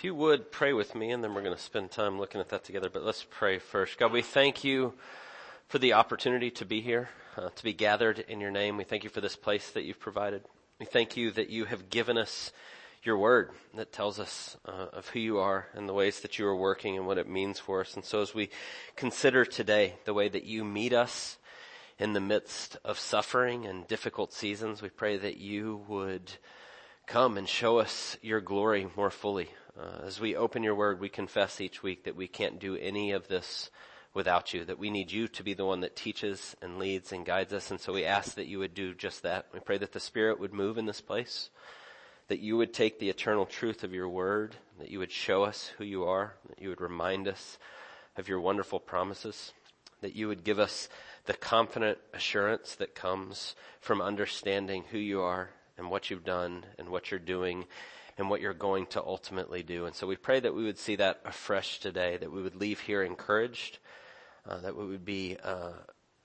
If you would pray with me, and then we're going to spend time looking at that together. But let's pray first. God, we thank you for the opportunity to be here, uh, to be gathered in your name. We thank you for this place that you've provided. We thank you that you have given us your word that tells us uh, of who you are and the ways that you are working and what it means for us. And so as we consider today the way that you meet us in the midst of suffering and difficult seasons, we pray that you would come and show us your glory more fully. Uh, as we open your word, we confess each week that we can't do any of this without you, that we need you to be the one that teaches and leads and guides us. And so we ask that you would do just that. We pray that the Spirit would move in this place, that you would take the eternal truth of your word, that you would show us who you are, that you would remind us of your wonderful promises, that you would give us the confident assurance that comes from understanding who you are and what you've done and what you're doing and what you're going to ultimately do. And so we pray that we would see that afresh today, that we would leave here encouraged, uh, that we would be uh,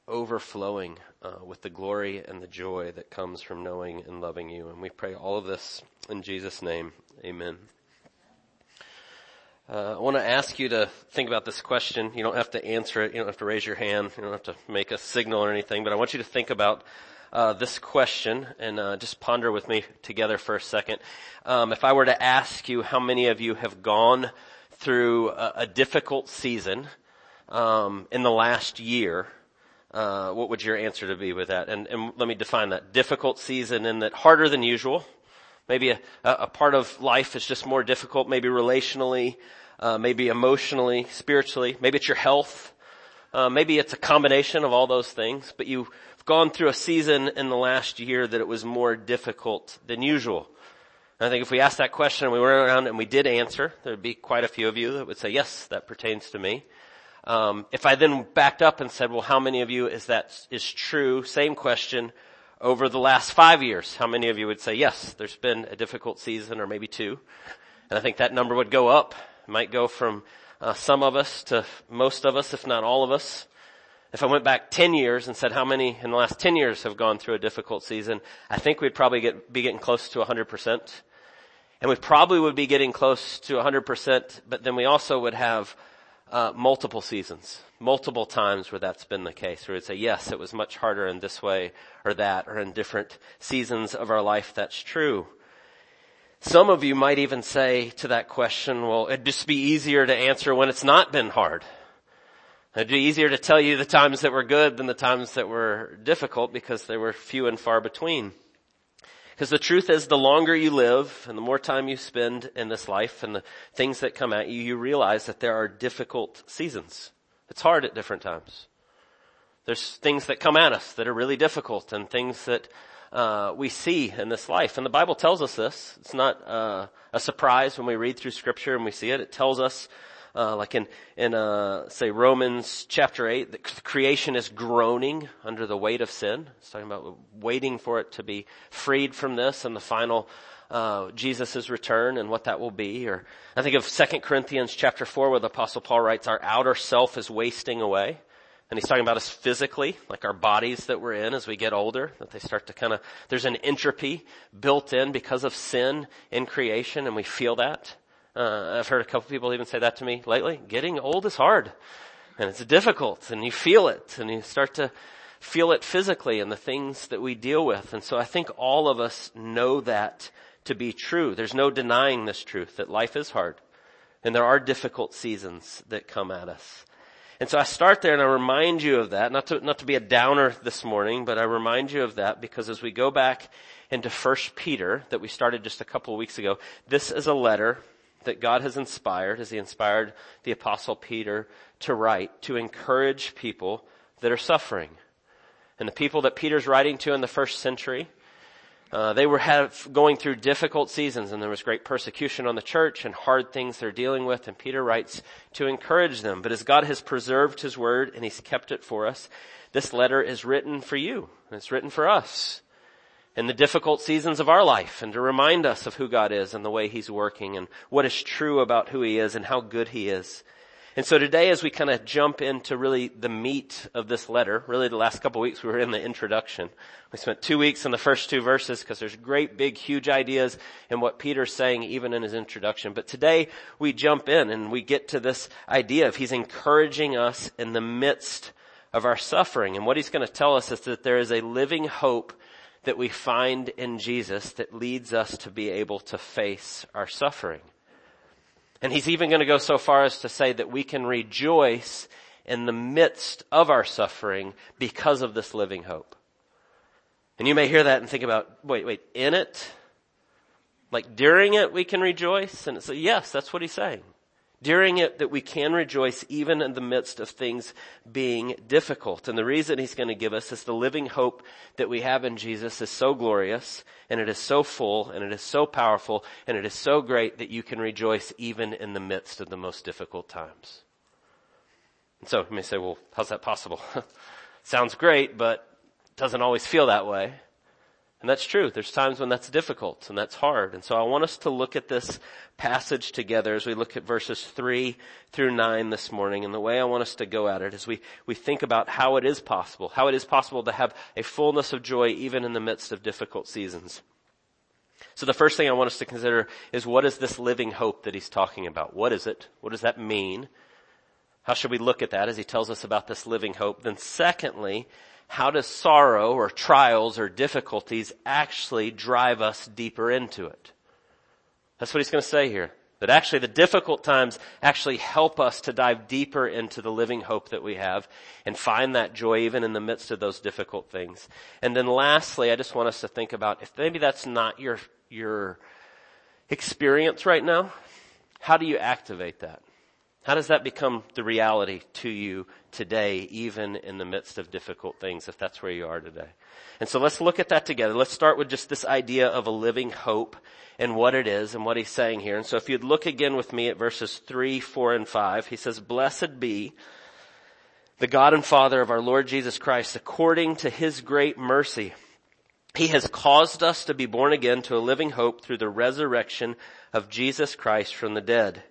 overflowing uh, with the glory and the joy that comes from knowing and loving you. And we pray all of this in Jesus' name. Amen. Uh, I want to ask you to think about this question. You don't have to answer it. You don't have to raise your hand. You don't have to make a signal or anything. But I want you to think about uh, this question and uh, just ponder with me together for a second. Um, if I were to ask you how many of you have gone through a, a difficult season um, in the last year, uh, what would your answer to be with that? And, and, let me define that. Difficult season in that harder than usual. Maybe a, a part of life is just more difficult, maybe relationally, uh, maybe emotionally, spiritually. Maybe it's your health. Uh, maybe it's a combination of all those things, but you gone through a season in the last year that it was more difficult than usual. And I think if we asked that question and we went around and we did answer, there'd be quite a few of you that would say, yes, that pertains to me. Um, if I then backed up and said, well, how many of you is that is true? Same question over the last five years. How many of you would say, yes, there's been a difficult season or maybe two? And I think that number would go up. It might go from uh, some of us to most of us, if not all of us. If I went back 10 years and said how many in the last 10 years have gone through a difficult season, I think we'd probably get, be getting close to 100%. And we probably would be getting close to 100%, but then we also would have uh, multiple seasons, multiple times where that's been the case, where we'd say, yes, it was much harder in this way or that, or in different seasons of our life, that's true. Some of you might even say to that question, well, it'd just be easier to answer when it's not been hard. It'd be easier to tell you the times that were good than the times that were difficult because they were few and far between. Because the truth is the longer you live and the more time you spend in this life and the things that come at you, you realize that there are difficult seasons. It's hard at different times. There's things that come at us that are really difficult and things that uh, we see in this life. And the Bible tells us this. It's not uh, a surprise when we read through Scripture and we see it. It tells us uh, like in in uh, say Romans chapter eight, the creation is groaning under the weight of sin. It's talking about waiting for it to be freed from this and the final uh, Jesus' return and what that will be. Or I think of Second Corinthians chapter four, where the Apostle Paul writes, "Our outer self is wasting away." And he's talking about us physically, like our bodies that we're in as we get older, that they start to kind of, there's an entropy built in because of sin in creation and we feel that. Uh, I've heard a couple people even say that to me lately. Getting old is hard and it's difficult and you feel it and you start to feel it physically in the things that we deal with. And so I think all of us know that to be true. There's no denying this truth that life is hard and there are difficult seasons that come at us. And so I start there and I remind you of that, not to, not to be a downer this morning, but I remind you of that because as we go back into First Peter that we started just a couple of weeks ago, this is a letter that God has inspired as he inspired the apostle Peter to write to encourage people that are suffering. And the people that Peter's writing to in the first century, uh, they were have, going through difficult seasons and there was great persecution on the church and hard things they're dealing with and Peter writes to encourage them. But as God has preserved his word and he's kept it for us, this letter is written for you and it's written for us in the difficult seasons of our life and to remind us of who God is and the way He's working and what is true about who He is and how good He is. And so today as we kind of jump into really the meat of this letter, really the last couple weeks we were in the introduction. We spent two weeks in the first two verses because there's great big huge ideas in what Peter's saying even in his introduction. But today we jump in and we get to this idea of he's encouraging us in the midst of our suffering. And what he's going to tell us is that there is a living hope that we find in Jesus that leads us to be able to face our suffering. And he's even going to go so far as to say that we can rejoice in the midst of our suffering because of this living hope. And you may hear that and think about, wait, wait, in it? Like during it we can rejoice? And it's yes, that's what he's saying during it that we can rejoice even in the midst of things being difficult. And the reason he's going to give us is the living hope that we have in Jesus is so glorious and it is so full and it is so powerful and it is so great that you can rejoice even in the midst of the most difficult times. And so you may say, well, how's that possible? Sounds great, but doesn't always feel that way. And that's true. There's times when that's difficult and that's hard. And so I want us to look at this passage together as we look at verses three through nine this morning. And the way I want us to go at it is we, we think about how it is possible, how it is possible to have a fullness of joy even in the midst of difficult seasons. So the first thing I want us to consider is what is this living hope that he's talking about? What is it? What does that mean? How should we look at that as he tells us about this living hope? Then secondly, how does sorrow or trials or difficulties actually drive us deeper into it? That's what he's going to say here. That actually the difficult times actually help us to dive deeper into the living hope that we have and find that joy even in the midst of those difficult things. And then lastly, I just want us to think about if maybe that's not your, your experience right now, how do you activate that? How does that become the reality to you today, even in the midst of difficult things, if that's where you are today? And so let's look at that together. Let's start with just this idea of a living hope and what it is and what he's saying here. And so if you'd look again with me at verses three, four, and five, he says, blessed be the God and Father of our Lord Jesus Christ according to his great mercy. He has caused us to be born again to a living hope through the resurrection of Jesus Christ from the dead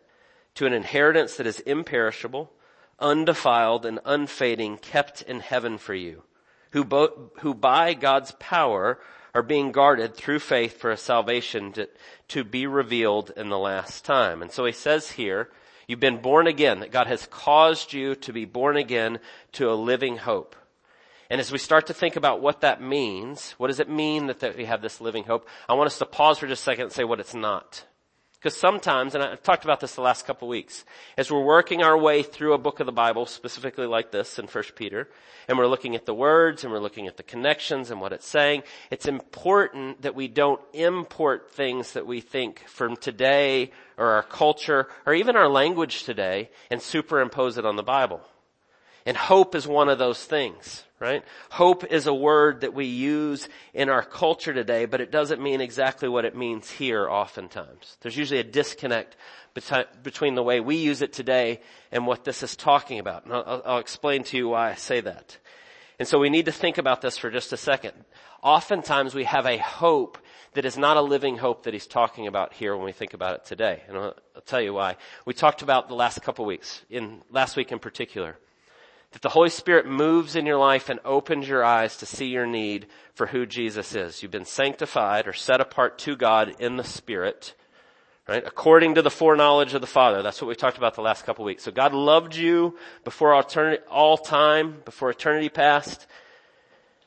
to an inheritance that is imperishable, undefiled, and unfading, kept in heaven for you, who, bo- who by God's power are being guarded through faith for a salvation to, to be revealed in the last time. And so he says here, you've been born again, that God has caused you to be born again to a living hope. And as we start to think about what that means, what does it mean that, that we have this living hope? I want us to pause for just a second and say what it's not. Because sometimes, and I've talked about this the last couple of weeks, as we're working our way through a book of the Bible, specifically like this in 1 Peter, and we're looking at the words and we're looking at the connections and what it's saying, it's important that we don't import things that we think from today or our culture or even our language today and superimpose it on the Bible. And hope is one of those things right? Hope is a word that we use in our culture today, but it doesn't mean exactly what it means here oftentimes. There's usually a disconnect between the way we use it today and what this is talking about. And I'll, I'll explain to you why I say that. And so we need to think about this for just a second. Oftentimes we have a hope that is not a living hope that he's talking about here when we think about it today. And I'll, I'll tell you why. We talked about the last couple weeks, in last week in particular that the Holy Spirit moves in your life and opens your eyes to see your need for who Jesus is. You've been sanctified or set apart to God in the Spirit, right? According to the foreknowledge of the Father. That's what we talked about the last couple weeks. So God loved you before all time, before eternity passed.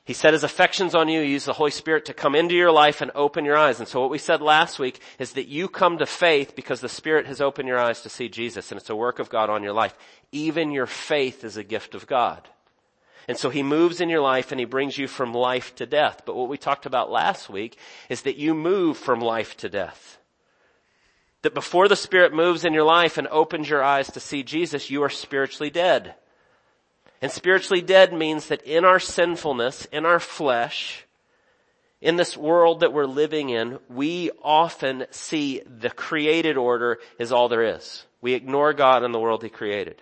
He set his affections on you. He used the Holy Spirit to come into your life and open your eyes. And so what we said last week is that you come to faith because the Spirit has opened your eyes to see Jesus and it's a work of God on your life. Even your faith is a gift of God. And so he moves in your life and he brings you from life to death. But what we talked about last week is that you move from life to death. That before the Spirit moves in your life and opens your eyes to see Jesus, you are spiritually dead. And spiritually dead means that in our sinfulness, in our flesh, in this world that we're living in, we often see the created order is all there is. We ignore God and the world He created.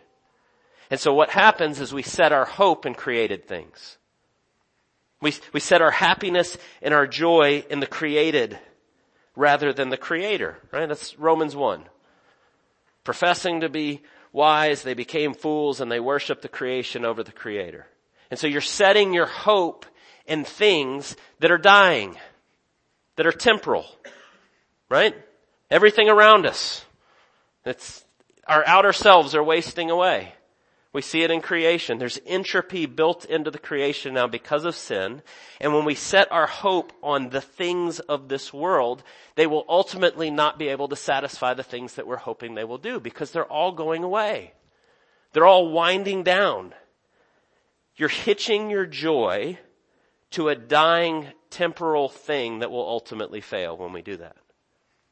And so what happens is we set our hope in created things. We, we set our happiness and our joy in the created rather than the creator, right? That's Romans 1. Professing to be wise, they became fools, and they worshiped the creation over the creator. And so you're setting your hope in things that are dying, that are temporal, right? Everything around us. It's, our outer selves are wasting away. We see it in creation. There's entropy built into the creation now because of sin. And when we set our hope on the things of this world, they will ultimately not be able to satisfy the things that we're hoping they will do because they're all going away. They're all winding down. You're hitching your joy to a dying temporal thing that will ultimately fail when we do that.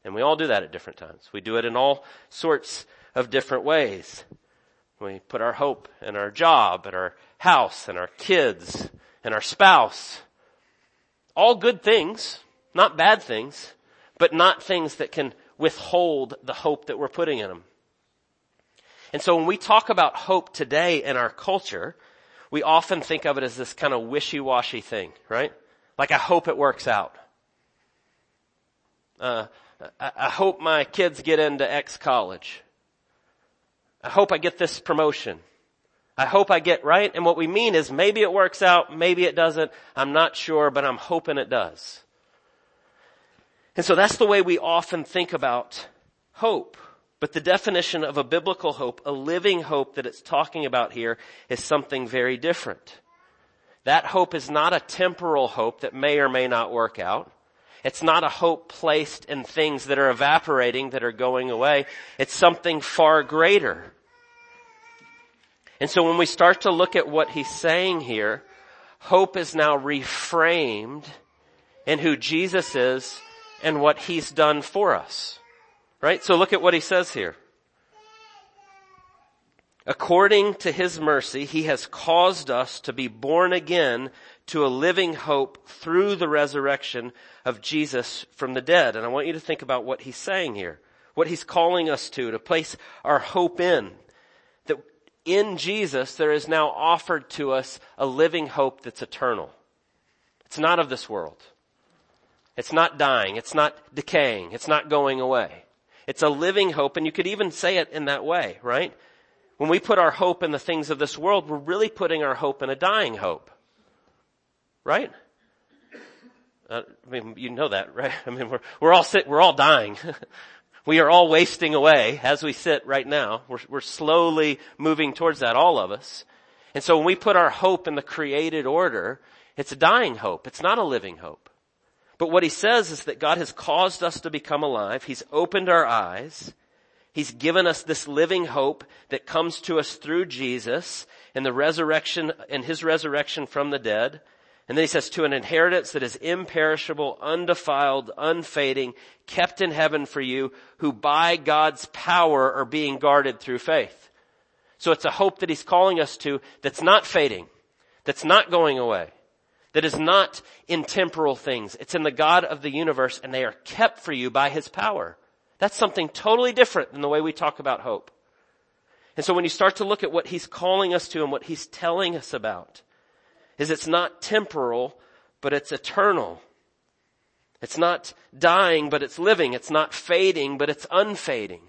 And we all do that at different times. We do it in all sorts of different ways. We put our hope in our job, in our house, in our kids, in our spouse. All good things, not bad things, but not things that can withhold the hope that we're putting in them. And so when we talk about hope today in our culture, we often think of it as this kind of wishy-washy thing, right? Like I hope it works out. Uh, I, I hope my kids get into X college. I hope I get this promotion. I hope I get right. And what we mean is maybe it works out, maybe it doesn't. I'm not sure, but I'm hoping it does. And so that's the way we often think about hope. But the definition of a biblical hope, a living hope that it's talking about here is something very different. That hope is not a temporal hope that may or may not work out. It's not a hope placed in things that are evaporating, that are going away. It's something far greater. And so when we start to look at what he's saying here, hope is now reframed in who Jesus is and what he's done for us. Right? So look at what he says here. According to his mercy, he has caused us to be born again to a living hope through the resurrection of Jesus from the dead. And I want you to think about what he's saying here. What he's calling us to, to place our hope in. That in Jesus there is now offered to us a living hope that's eternal. It's not of this world. It's not dying. It's not decaying. It's not going away. It's a living hope and you could even say it in that way, right? When we put our hope in the things of this world, we're really putting our hope in a dying hope. Right? Uh, I mean, you know that, right? I mean, we're, we're all sit, we're all dying. we are all wasting away as we sit right now. We're, we're slowly moving towards that, all of us. And so when we put our hope in the created order, it's a dying hope. It's not a living hope. But what he says is that God has caused us to become alive. He's opened our eyes. He's given us this living hope that comes to us through Jesus and the resurrection and his resurrection from the dead. And then he says, to an inheritance that is imperishable, undefiled, unfading, kept in heaven for you, who by God's power are being guarded through faith. So it's a hope that he's calling us to that's not fading, that's not going away, that is not in temporal things. It's in the God of the universe and they are kept for you by his power. That's something totally different than the way we talk about hope. And so when you start to look at what he's calling us to and what he's telling us about, is it's not temporal, but it's eternal. It's not dying, but it's living. It's not fading, but it's unfading.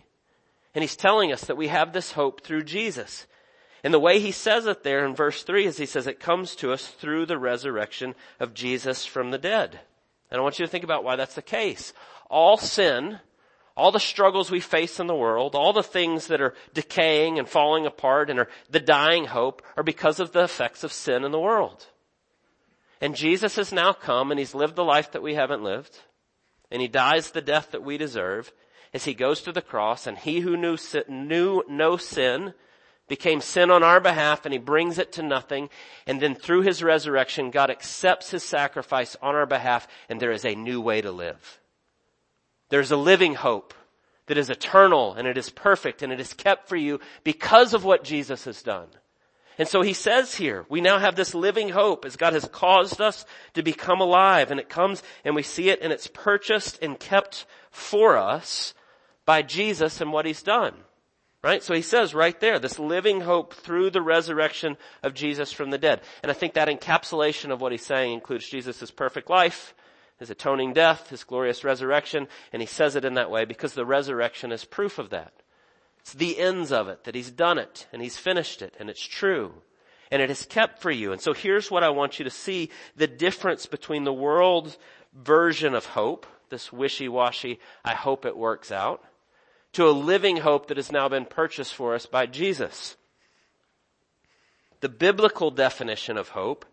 And he's telling us that we have this hope through Jesus. And the way he says it there in verse 3 is he says it comes to us through the resurrection of Jesus from the dead. And I want you to think about why that's the case. All sin, all the struggles we face in the world, all the things that are decaying and falling apart and are the dying hope are because of the effects of sin in the world. And Jesus has now come and he's lived the life that we haven't lived and he dies the death that we deserve as he goes to the cross and he who knew, knew no sin became sin on our behalf and he brings it to nothing. And then through his resurrection, God accepts his sacrifice on our behalf and there is a new way to live. There's a living hope that is eternal and it is perfect and it is kept for you because of what Jesus has done. And so he says here, we now have this living hope as God has caused us to become alive and it comes and we see it and it's purchased and kept for us by Jesus and what he's done. Right? So he says right there, this living hope through the resurrection of Jesus from the dead. And I think that encapsulation of what he's saying includes Jesus' perfect life, his atoning death, his glorious resurrection, and he says it in that way because the resurrection is proof of that. It's the ends of it, that he's done it and he's finished it and it's true and it is kept for you. And so here's what I want you to see, the difference between the world's version of hope, this wishy-washy, I hope it works out, to a living hope that has now been purchased for us by Jesus. The biblical definition of hope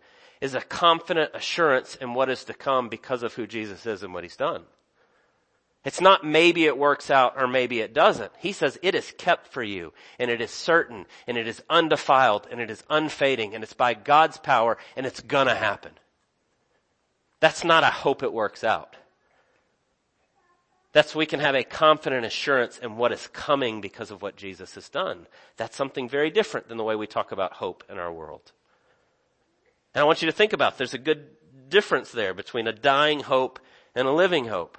is a confident assurance in what is to come because of who Jesus is and what he's done. It's not maybe it works out or maybe it doesn't. He says it is kept for you and it is certain and it is undefiled and it is unfading and it's by God's power and it's gonna happen. That's not I hope it works out. That's we can have a confident assurance in what is coming because of what Jesus has done. That's something very different than the way we talk about hope in our world. And I want you to think about there's a good difference there between a dying hope and a living hope.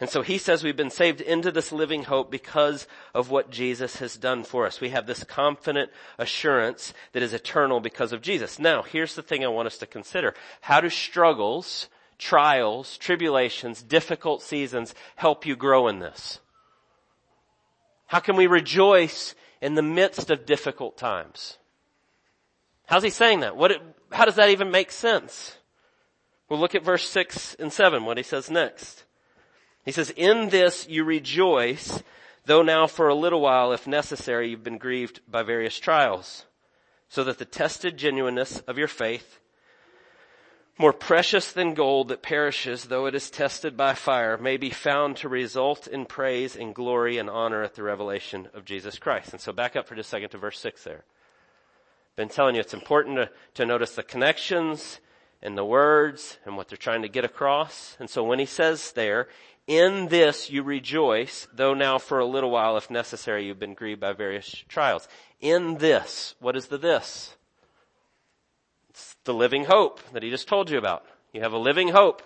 And so he says we've been saved into this living hope because of what Jesus has done for us. We have this confident assurance that is eternal because of Jesus. Now, here's the thing I want us to consider. How do struggles, trials, tribulations, difficult seasons help you grow in this? How can we rejoice in the midst of difficult times? How's he saying that? What, how does that even make sense? We'll look at verse 6 and 7, what he says next. He says, in this you rejoice, though now for a little while, if necessary, you've been grieved by various trials, so that the tested genuineness of your faith, more precious than gold that perishes, though it is tested by fire, may be found to result in praise and glory and honor at the revelation of Jesus Christ. And so back up for just a second to verse six there. Been telling you it's important to, to notice the connections and the words and what they're trying to get across. And so when he says there, in this you rejoice, though now for a little while, if necessary, you've been grieved by various trials. In this, what is the this? It's the living hope that he just told you about. You have a living hope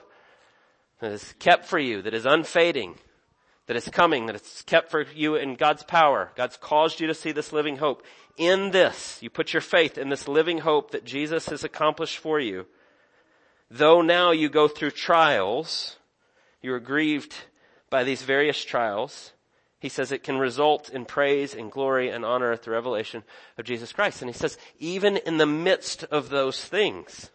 that is kept for you, that is unfading, that is coming, that is kept for you in God's power. God's caused you to see this living hope. In this, you put your faith in this living hope that Jesus has accomplished for you. Though now you go through trials, you are grieved by these various trials. He says it can result in praise and glory and honor at the revelation of Jesus Christ. And he says, even in the midst of those things,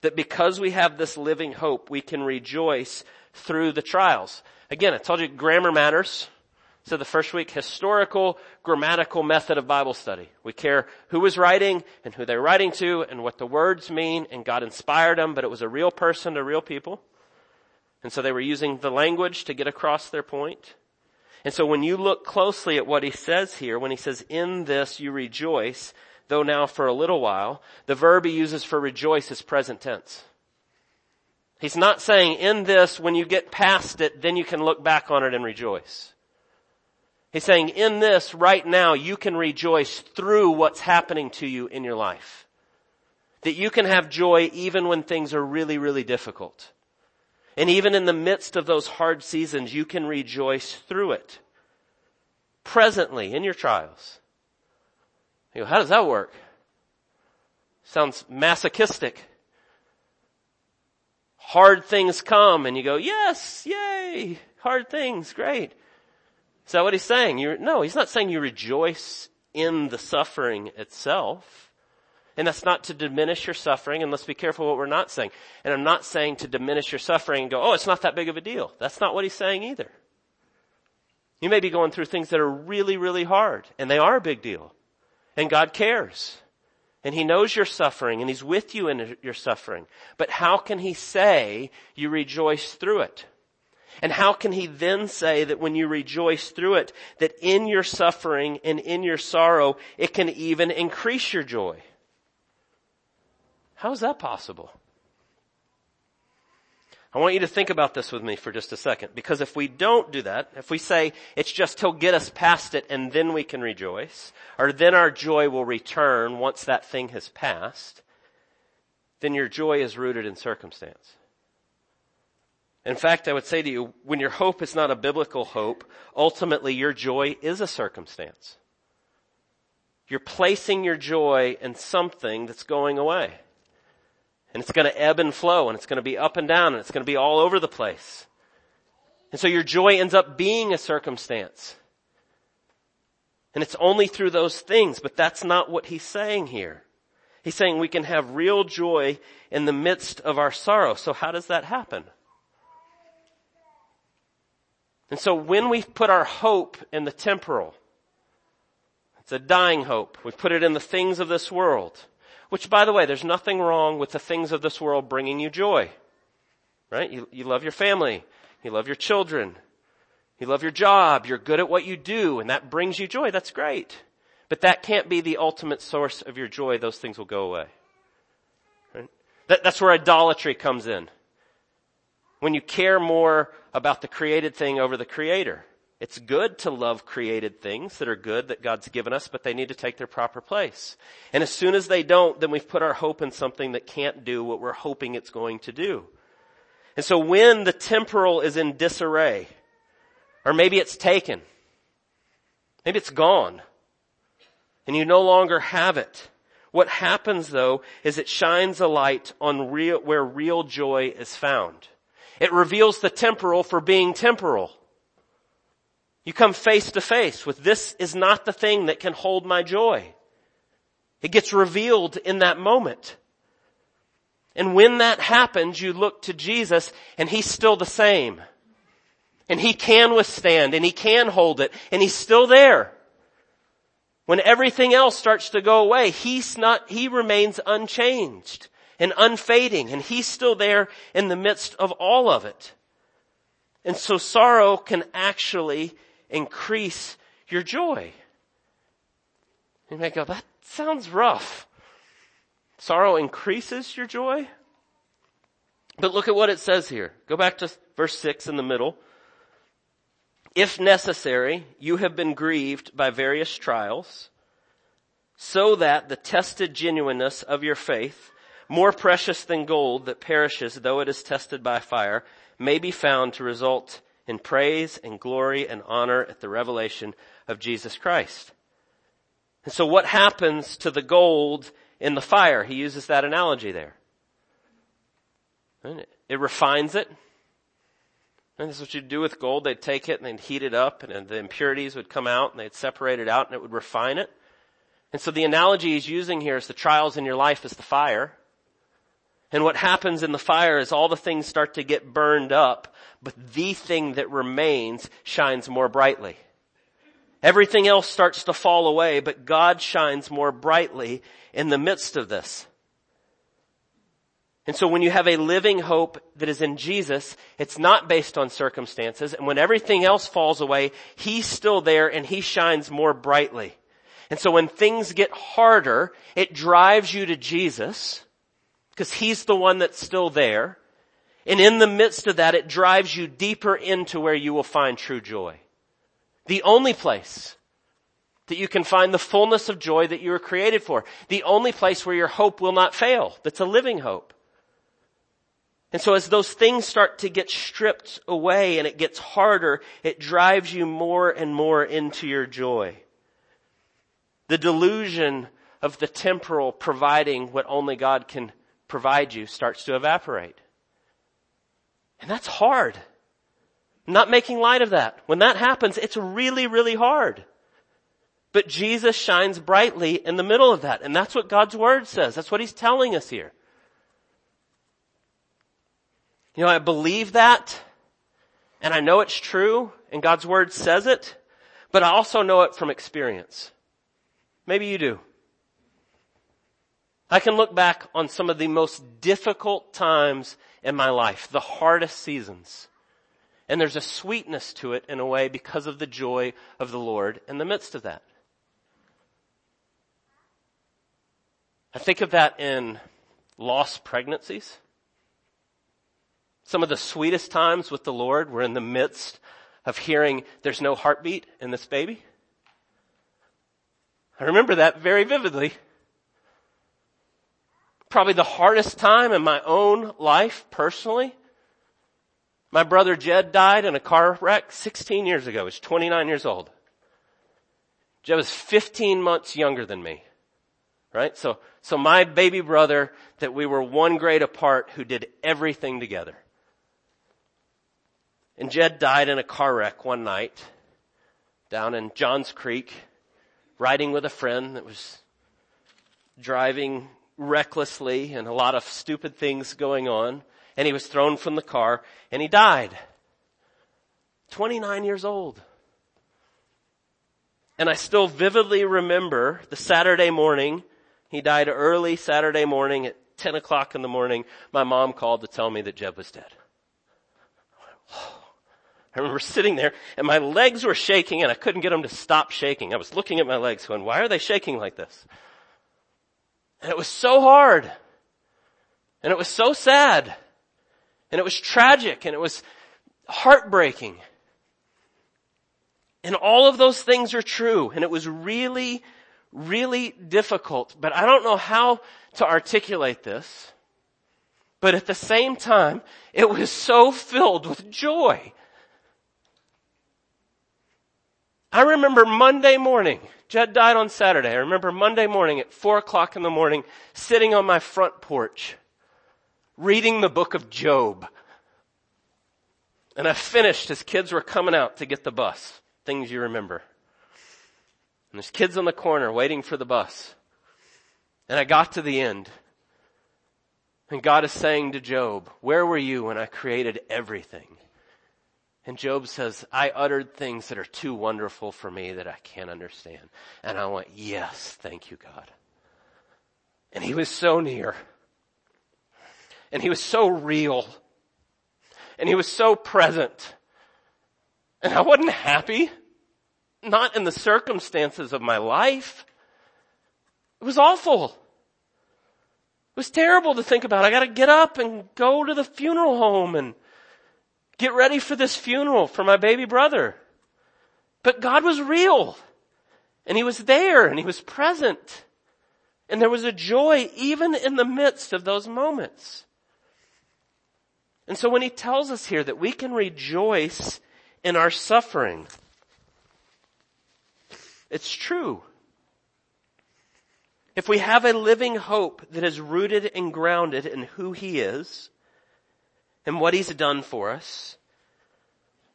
that because we have this living hope, we can rejoice through the trials. Again, I told you grammar matters. So the first week, historical, grammatical method of Bible study. We care who was writing and who they're writing to and what the words mean and God inspired them, but it was a real person to real people. And so they were using the language to get across their point. And so when you look closely at what he says here, when he says, in this you rejoice, though now for a little while, the verb he uses for rejoice is present tense. He's not saying in this, when you get past it, then you can look back on it and rejoice. He's saying in this, right now, you can rejoice through what's happening to you in your life. That you can have joy even when things are really, really difficult. And even in the midst of those hard seasons, you can rejoice through it. Presently in your trials. You go, how does that work? Sounds masochistic. Hard things come and you go, yes, yay, hard things, great. Is that what he's saying? You're, no, he's not saying you rejoice in the suffering itself. And that's not to diminish your suffering, and let's be careful what we're not saying. And I'm not saying to diminish your suffering and go, oh, it's not that big of a deal. That's not what he's saying either. You may be going through things that are really, really hard, and they are a big deal. And God cares. And He knows your suffering, and He's with you in your suffering. But how can He say you rejoice through it? And how can he then say that when you rejoice through it, that in your suffering and in your sorrow, it can even increase your joy? How is that possible? I want you to think about this with me for just a second, because if we don't do that, if we say it's just he'll get us past it and then we can rejoice, or then our joy will return once that thing has passed, then your joy is rooted in circumstance. In fact, I would say to you, when your hope is not a biblical hope, ultimately your joy is a circumstance. You're placing your joy in something that's going away. And it's going to ebb and flow and it's going to be up and down and it's going to be all over the place. And so your joy ends up being a circumstance. And it's only through those things, but that's not what he's saying here. He's saying we can have real joy in the midst of our sorrow. So how does that happen? And so when we put our hope in the temporal, it's a dying hope. We put it in the things of this world. Which by the way, there's nothing wrong with the things of this world bringing you joy. Right? You, you love your family. You love your children. You love your job. You're good at what you do and that brings you joy. That's great. But that can't be the ultimate source of your joy. Those things will go away. Right? That, that's where idolatry comes in. When you care more about the created thing over the creator. It's good to love created things that are good that God's given us, but they need to take their proper place. And as soon as they don't, then we've put our hope in something that can't do what we're hoping it's going to do. And so when the temporal is in disarray, or maybe it's taken, maybe it's gone, and you no longer have it. What happens though is it shines a light on real, where real joy is found. It reveals the temporal for being temporal. You come face to face with this is not the thing that can hold my joy. It gets revealed in that moment. And when that happens, you look to Jesus and He's still the same. And He can withstand and He can hold it and He's still there. When everything else starts to go away, he's not, he remains unchanged and unfading and he's still there in the midst of all of it. And so sorrow can actually increase your joy. You may go, that sounds rough. Sorrow increases your joy? But look at what it says here. Go back to verse six in the middle. If necessary, you have been grieved by various trials, so that the tested genuineness of your faith, more precious than gold that perishes though it is tested by fire, may be found to result in praise and glory and honor at the revelation of Jesus Christ. And so what happens to the gold in the fire? He uses that analogy there. It refines it. And this is what you'd do with gold. They'd take it and they'd heat it up and the impurities would come out and they'd separate it out and it would refine it. And so the analogy he's using here is the trials in your life is the fire. And what happens in the fire is all the things start to get burned up, but the thing that remains shines more brightly. Everything else starts to fall away, but God shines more brightly in the midst of this. And so when you have a living hope that is in Jesus, it's not based on circumstances. And when everything else falls away, He's still there and He shines more brightly. And so when things get harder, it drives you to Jesus because He's the one that's still there. And in the midst of that, it drives you deeper into where you will find true joy. The only place that you can find the fullness of joy that you were created for. The only place where your hope will not fail. That's a living hope. And so as those things start to get stripped away and it gets harder, it drives you more and more into your joy. The delusion of the temporal providing what only God can provide you starts to evaporate. And that's hard. I'm not making light of that. When that happens, it's really, really hard. But Jesus shines brightly in the middle of that. And that's what God's Word says. That's what He's telling us here. You know, I believe that and I know it's true and God's word says it, but I also know it from experience. Maybe you do. I can look back on some of the most difficult times in my life, the hardest seasons. And there's a sweetness to it in a way because of the joy of the Lord in the midst of that. I think of that in lost pregnancies. Some of the sweetest times with the Lord were in the midst of hearing there's no heartbeat in this baby. I remember that very vividly. Probably the hardest time in my own life personally. My brother Jed died in a car wreck 16 years ago. He was 29 years old. Jed was 15 months younger than me. Right? So, so my baby brother that we were one grade apart who did everything together. And Jed died in a car wreck one night down in Johns Creek riding with a friend that was driving recklessly and a lot of stupid things going on. And he was thrown from the car and he died. 29 years old. And I still vividly remember the Saturday morning. He died early Saturday morning at 10 o'clock in the morning. My mom called to tell me that Jed was dead. I remember sitting there and my legs were shaking and I couldn't get them to stop shaking. I was looking at my legs going, why are they shaking like this? And it was so hard. And it was so sad. And it was tragic and it was heartbreaking. And all of those things are true. And it was really, really difficult. But I don't know how to articulate this. But at the same time, it was so filled with joy. I remember Monday morning, Jed died on Saturday. I remember Monday morning at four o'clock in the morning, sitting on my front porch, reading the book of Job. And I finished as kids were coming out to get the bus. Things you remember. And there's kids on the corner waiting for the bus. And I got to the end. And God is saying to Job, where were you when I created everything? And Job says, I uttered things that are too wonderful for me that I can't understand. And I went, yes, thank you, God. And he was so near. And he was so real. And he was so present. And I wasn't happy. Not in the circumstances of my life. It was awful. It was terrible to think about. I gotta get up and go to the funeral home and get ready for this funeral for my baby brother. But God was real. And He was there and He was present. And there was a joy even in the midst of those moments. And so when He tells us here that we can rejoice in our suffering, it's true. If we have a living hope that is rooted and grounded in who He is, and what He's done for us,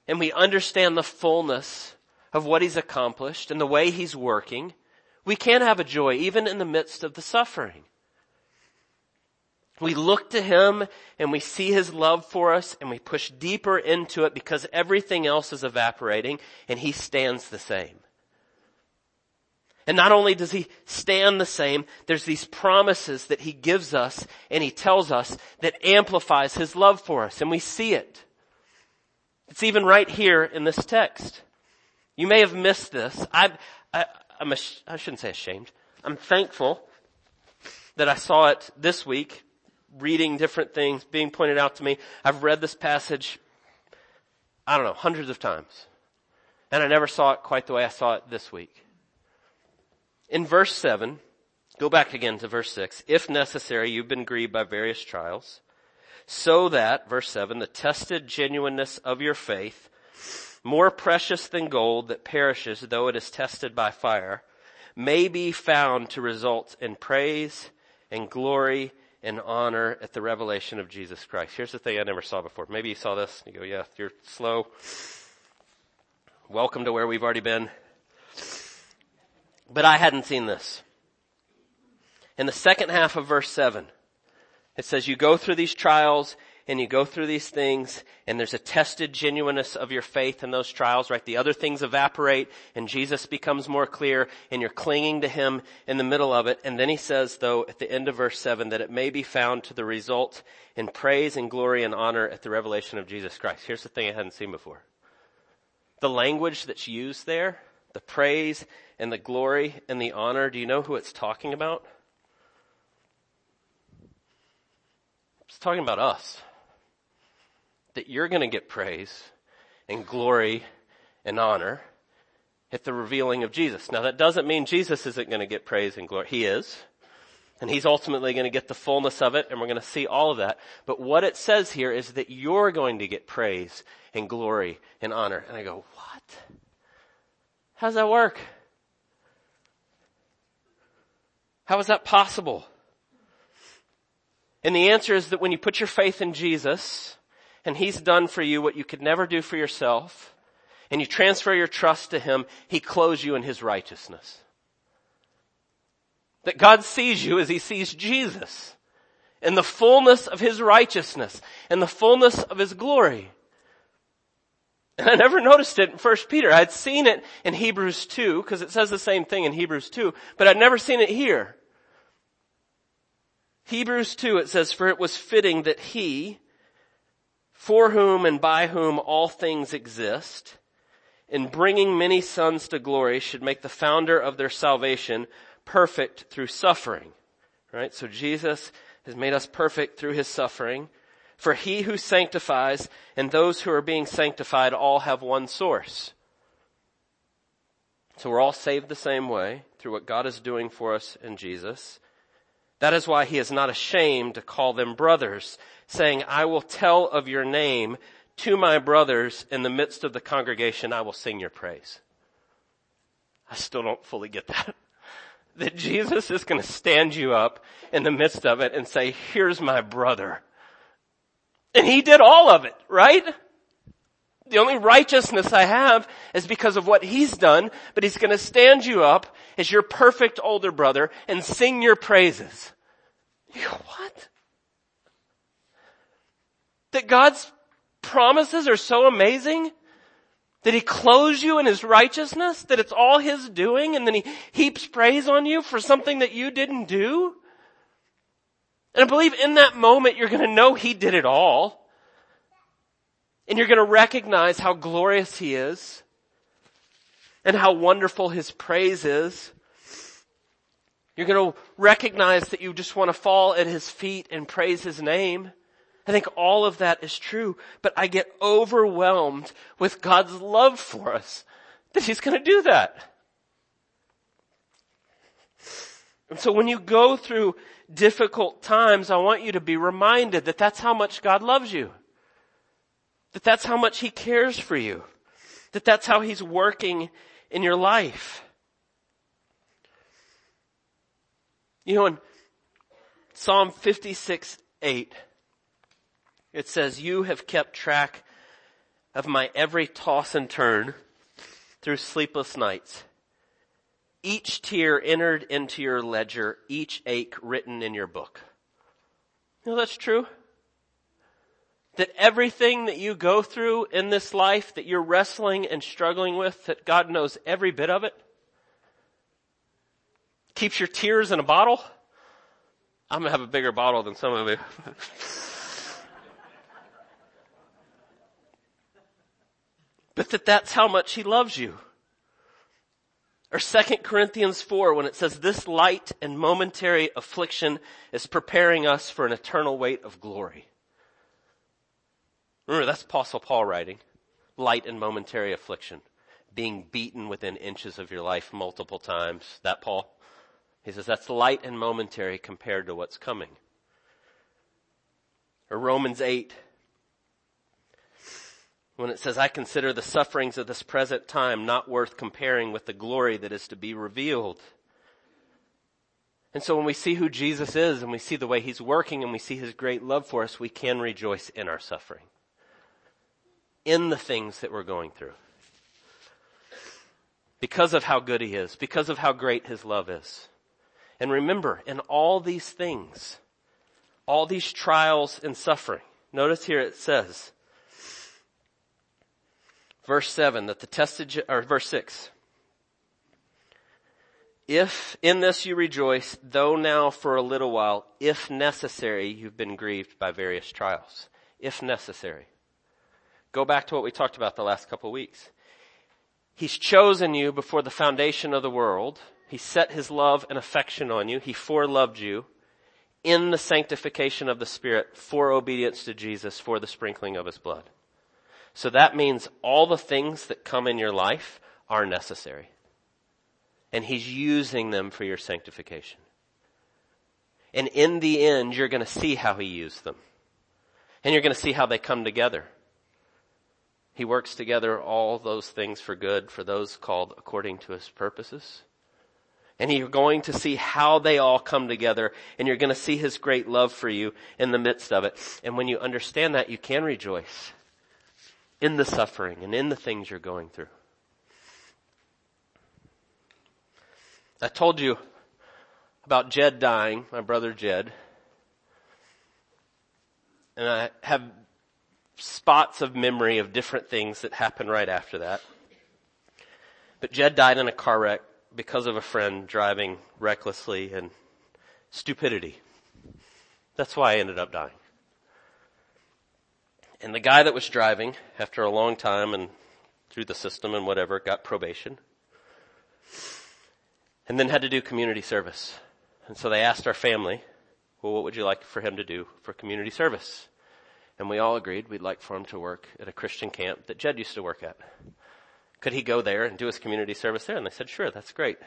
and we understand the fullness of what He's accomplished and the way He's working, we can have a joy even in the midst of the suffering. We look to Him and we see His love for us and we push deeper into it because everything else is evaporating and He stands the same. And not only does he stand the same, there's these promises that he gives us and he tells us that amplifies his love for us and we see it. It's even right here in this text. You may have missed this. I, I, I'm, ash- I shouldn't say ashamed. I'm thankful that I saw it this week, reading different things, being pointed out to me. I've read this passage, I don't know, hundreds of times. And I never saw it quite the way I saw it this week. In verse 7, go back again to verse 6. If necessary, you've been grieved by various trials, so that, verse 7, the tested genuineness of your faith, more precious than gold that perishes though it is tested by fire, may be found to result in praise and glory and honor at the revelation of Jesus Christ. Here's the thing I never saw before. Maybe you saw this. You go, yeah, you're slow. Welcome to where we've already been. But I hadn't seen this. In the second half of verse 7, it says you go through these trials and you go through these things and there's a tested genuineness of your faith in those trials, right? The other things evaporate and Jesus becomes more clear and you're clinging to Him in the middle of it. And then He says though at the end of verse 7 that it may be found to the result in praise and glory and honor at the revelation of Jesus Christ. Here's the thing I hadn't seen before. The language that's used there, the praise and the glory and the honor, do you know who it's talking about? It's talking about us. That you're going to get praise and glory and honor at the revealing of Jesus. Now that doesn't mean Jesus isn't going to get praise and glory. He is. And he's ultimately going to get the fullness of it and we're going to see all of that. But what it says here is that you're going to get praise and glory and honor. And I go, what? How does that work? How is that possible? And the answer is that when you put your faith in Jesus, and He's done for you what you could never do for yourself, and you transfer your trust to Him, He clothes you in His righteousness. That God sees you as he sees Jesus in the fullness of his righteousness and the fullness of his glory. And I never noticed it in 1 Peter. I'd seen it in Hebrews 2, because it says the same thing in Hebrews 2, but I'd never seen it here. Hebrews 2, it says, For it was fitting that he, for whom and by whom all things exist, in bringing many sons to glory, should make the founder of their salvation perfect through suffering. Right? So Jesus has made us perfect through his suffering. For he who sanctifies and those who are being sanctified all have one source. So we're all saved the same way through what God is doing for us in Jesus. That is why he is not ashamed to call them brothers, saying, I will tell of your name to my brothers in the midst of the congregation. I will sing your praise. I still don't fully get that. That Jesus is going to stand you up in the midst of it and say, here's my brother. And he did all of it, right? The only righteousness I have is because of what he's done, but he's gonna stand you up as your perfect older brother and sing your praises. You go, what? That God's promises are so amazing? That he clothes you in his righteousness? That it's all his doing and then he heaps praise on you for something that you didn't do? And I believe in that moment you're gonna know he did it all. And you're going to recognize how glorious He is and how wonderful His praise is. You're going to recognize that you just want to fall at His feet and praise His name. I think all of that is true, but I get overwhelmed with God's love for us that He's going to do that. And so when you go through difficult times, I want you to be reminded that that's how much God loves you. That that's how much He cares for you. That that's how He's working in your life. You know, in Psalm 56, 8, it says, you have kept track of my every toss and turn through sleepless nights. Each tear entered into your ledger, each ache written in your book. You know that's true? that everything that you go through in this life that you're wrestling and struggling with, that God knows every bit of it? Keeps your tears in a bottle? I'm gonna have a bigger bottle than some of you. but that that's how much He loves you. Or 2 Corinthians 4 when it says this light and momentary affliction is preparing us for an eternal weight of glory. Remember, that's Apostle Paul writing. Light and momentary affliction. Being beaten within inches of your life multiple times. That Paul? He says that's light and momentary compared to what's coming. Or Romans 8. When it says, I consider the sufferings of this present time not worth comparing with the glory that is to be revealed. And so when we see who Jesus is and we see the way He's working and we see His great love for us, we can rejoice in our suffering in the things that we're going through. Because of how good He is, because of how great His love is. And remember, in all these things, all these trials and suffering, notice here it says, verse 7, that the tested, or verse 6, if in this you rejoice, though now for a little while, if necessary, you've been grieved by various trials. If necessary. Go back to what we talked about the last couple of weeks. He's chosen you before the foundation of the world. He set his love and affection on you. He foreloved you in the sanctification of the Spirit for obedience to Jesus for the sprinkling of his blood. So that means all the things that come in your life are necessary. And he's using them for your sanctification. And in the end, you're going to see how he used them. And you're going to see how they come together. He works together all those things for good for those called according to his purposes. And you're going to see how they all come together and you're going to see his great love for you in the midst of it. And when you understand that, you can rejoice in the suffering and in the things you're going through. I told you about Jed dying, my brother Jed. And I have spots of memory of different things that happened right after that. But Jed died in a car wreck because of a friend driving recklessly and stupidity. That's why I ended up dying. And the guy that was driving, after a long time and through the system and whatever, got probation. And then had to do community service. And so they asked our family, well, what would you like for him to do for community service? And we all agreed we'd like for him to work at a Christian camp that Jed used to work at. Could he go there and do his community service there? And they said, sure, that's great.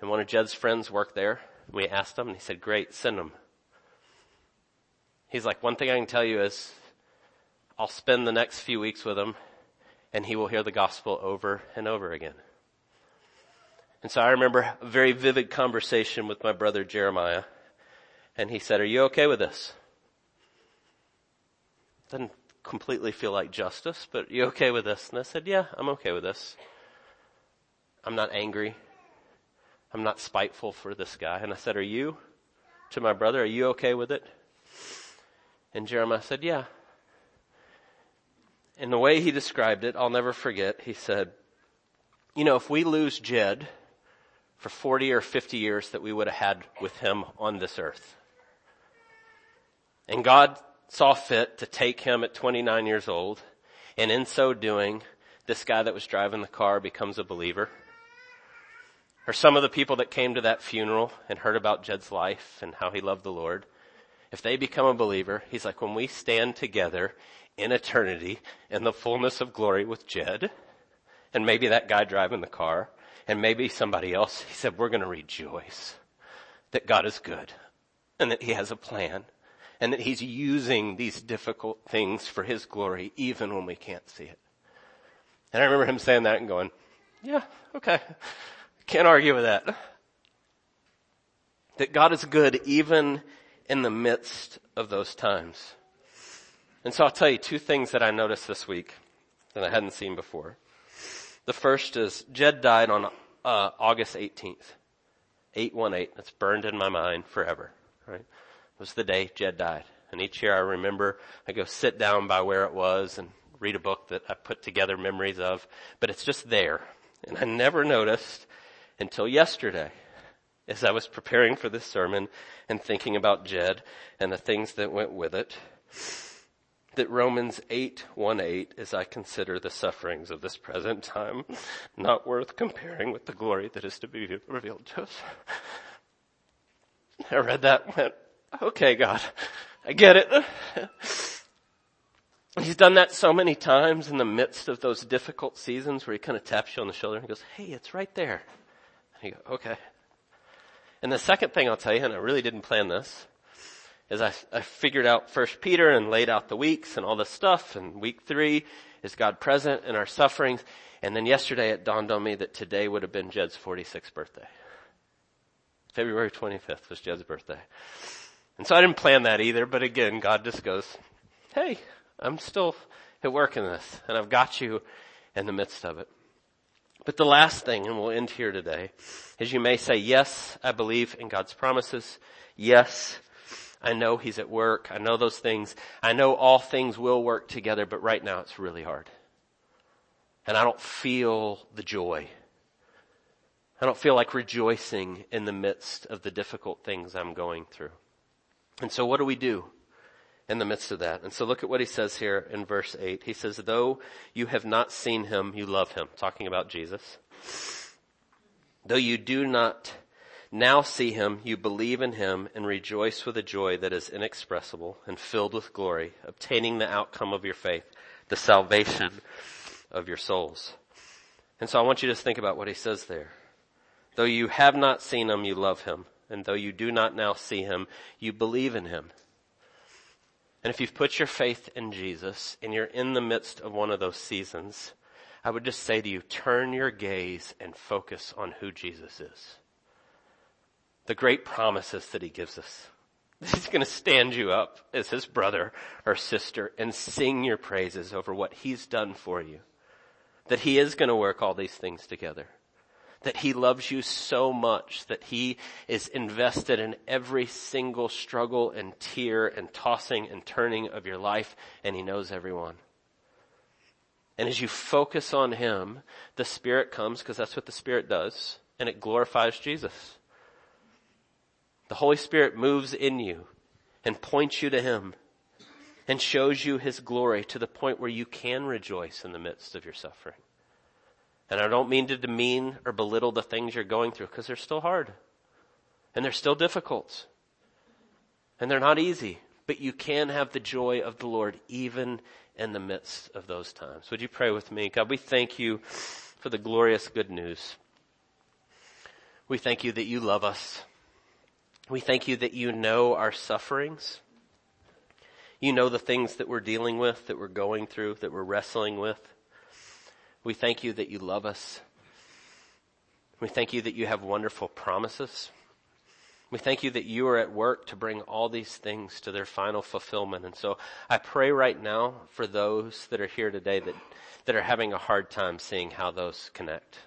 And one of Jed's friends worked there. We asked him and he said, great, send him. He's like, one thing I can tell you is I'll spend the next few weeks with him and he will hear the gospel over and over again. And so I remember a very vivid conversation with my brother Jeremiah and he said, are you okay with this? Doesn't completely feel like justice, but you okay with this? And I said, yeah, I'm okay with this. I'm not angry. I'm not spiteful for this guy. And I said, are you? To my brother, are you okay with it? And Jeremiah said, yeah. And the way he described it, I'll never forget, he said, you know, if we lose Jed for 40 or 50 years that we would have had with him on this earth, and God saw fit to take him at 29 years old, and in so doing, this guy that was driving the car becomes a believer. Or some of the people that came to that funeral and heard about Jed's life and how he loved the Lord, if they become a believer, he's like, when we stand together in eternity in the fullness of glory with Jed, and maybe that guy driving the car, and maybe somebody else, he said, we're going to rejoice that God is good and that he has a plan and that he's using these difficult things for his glory even when we can't see it. And I remember him saying that and going, yeah, okay. Can't argue with that. That God is good even in the midst of those times. And so I'll tell you two things that I noticed this week that I hadn't seen before. The first is Jed died on uh, August 18th. 818. That's burned in my mind forever, right? It was the day Jed died. And each year I remember, I go sit down by where it was and read a book that I put together memories of, but it's just there. And I never noticed until yesterday as I was preparing for this sermon and thinking about Jed and the things that went with it that Romans 8, 1, 8 is I consider the sufferings of this present time not worth comparing with the glory that is to be revealed to us. I read that went, okay, God, I get it. He's done that so many times in the midst of those difficult seasons where he kind of taps you on the shoulder and goes, hey, it's right there. And you go, okay. And the second thing I'll tell you, and I really didn't plan this, is I, I figured out First Peter and laid out the weeks and all this stuff. And week three is God present in our sufferings. And then yesterday it dawned on me that today would have been Jed's 46th birthday. February 25th was Jed's birthday. And so I didn't plan that either, but again, God just goes, hey, I'm still at work in this, and I've got you in the midst of it. But the last thing, and we'll end here today, is you may say, yes, I believe in God's promises. Yes, I know He's at work. I know those things. I know all things will work together, but right now it's really hard. And I don't feel the joy. I don't feel like rejoicing in the midst of the difficult things I'm going through. And so what do we do in the midst of that? And so look at what he says here in verse 8. He says, though you have not seen him, you love him. Talking about Jesus. Though you do not now see him, you believe in him and rejoice with a joy that is inexpressible and filled with glory, obtaining the outcome of your faith, the salvation of your souls. And so I want you to think about what he says there. Though you have not seen him, you love him and though you do not now see him, you believe in him. And if you've put your faith in Jesus and you're in the midst of one of those seasons, I would just say to you, turn your gaze and focus on who Jesus is. The great promises that he gives us. He's going to stand you up as his brother or sister and sing your praises over what he's done for you. That he is going to work all these things together that he loves you so much that he is invested in every single struggle and tear and tossing and turning of your life and he knows everyone. And as you focus on him, the Spirit comes because that's what the Spirit does and it glorifies Jesus. The Holy Spirit moves in you and points you to him and shows you his glory to the point where you can rejoice in the midst of your suffering. And I don't mean to demean or belittle the things you're going through because they're still hard. And they're still difficult. And they're not easy. But you can have the joy of the Lord even in the midst of those times. Would you pray with me? God, we thank you for the glorious good news. We thank you that you love us. We thank you that you know our sufferings. You know the things that we're dealing with, that we're going through, that we're wrestling with. We thank you that you love us. We thank you that you have wonderful promises. We thank you that you are at work to bring all these things to their final fulfillment. And so I pray right now for those that are here today that, that are having a hard time seeing how those connect.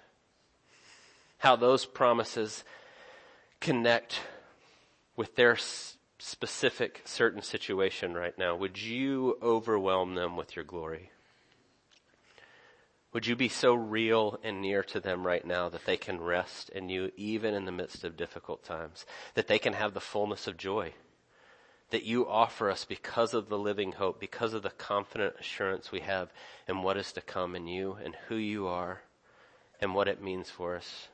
How those promises connect with their specific certain situation right now. Would you overwhelm them with your glory? Would you be so real and near to them right now that they can rest in you even in the midst of difficult times? That they can have the fullness of joy that you offer us because of the living hope, because of the confident assurance we have in what is to come in you and who you are and what it means for us.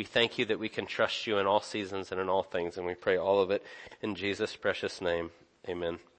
We thank you that we can trust you in all seasons and in all things, and we pray all of it in Jesus' precious name. Amen.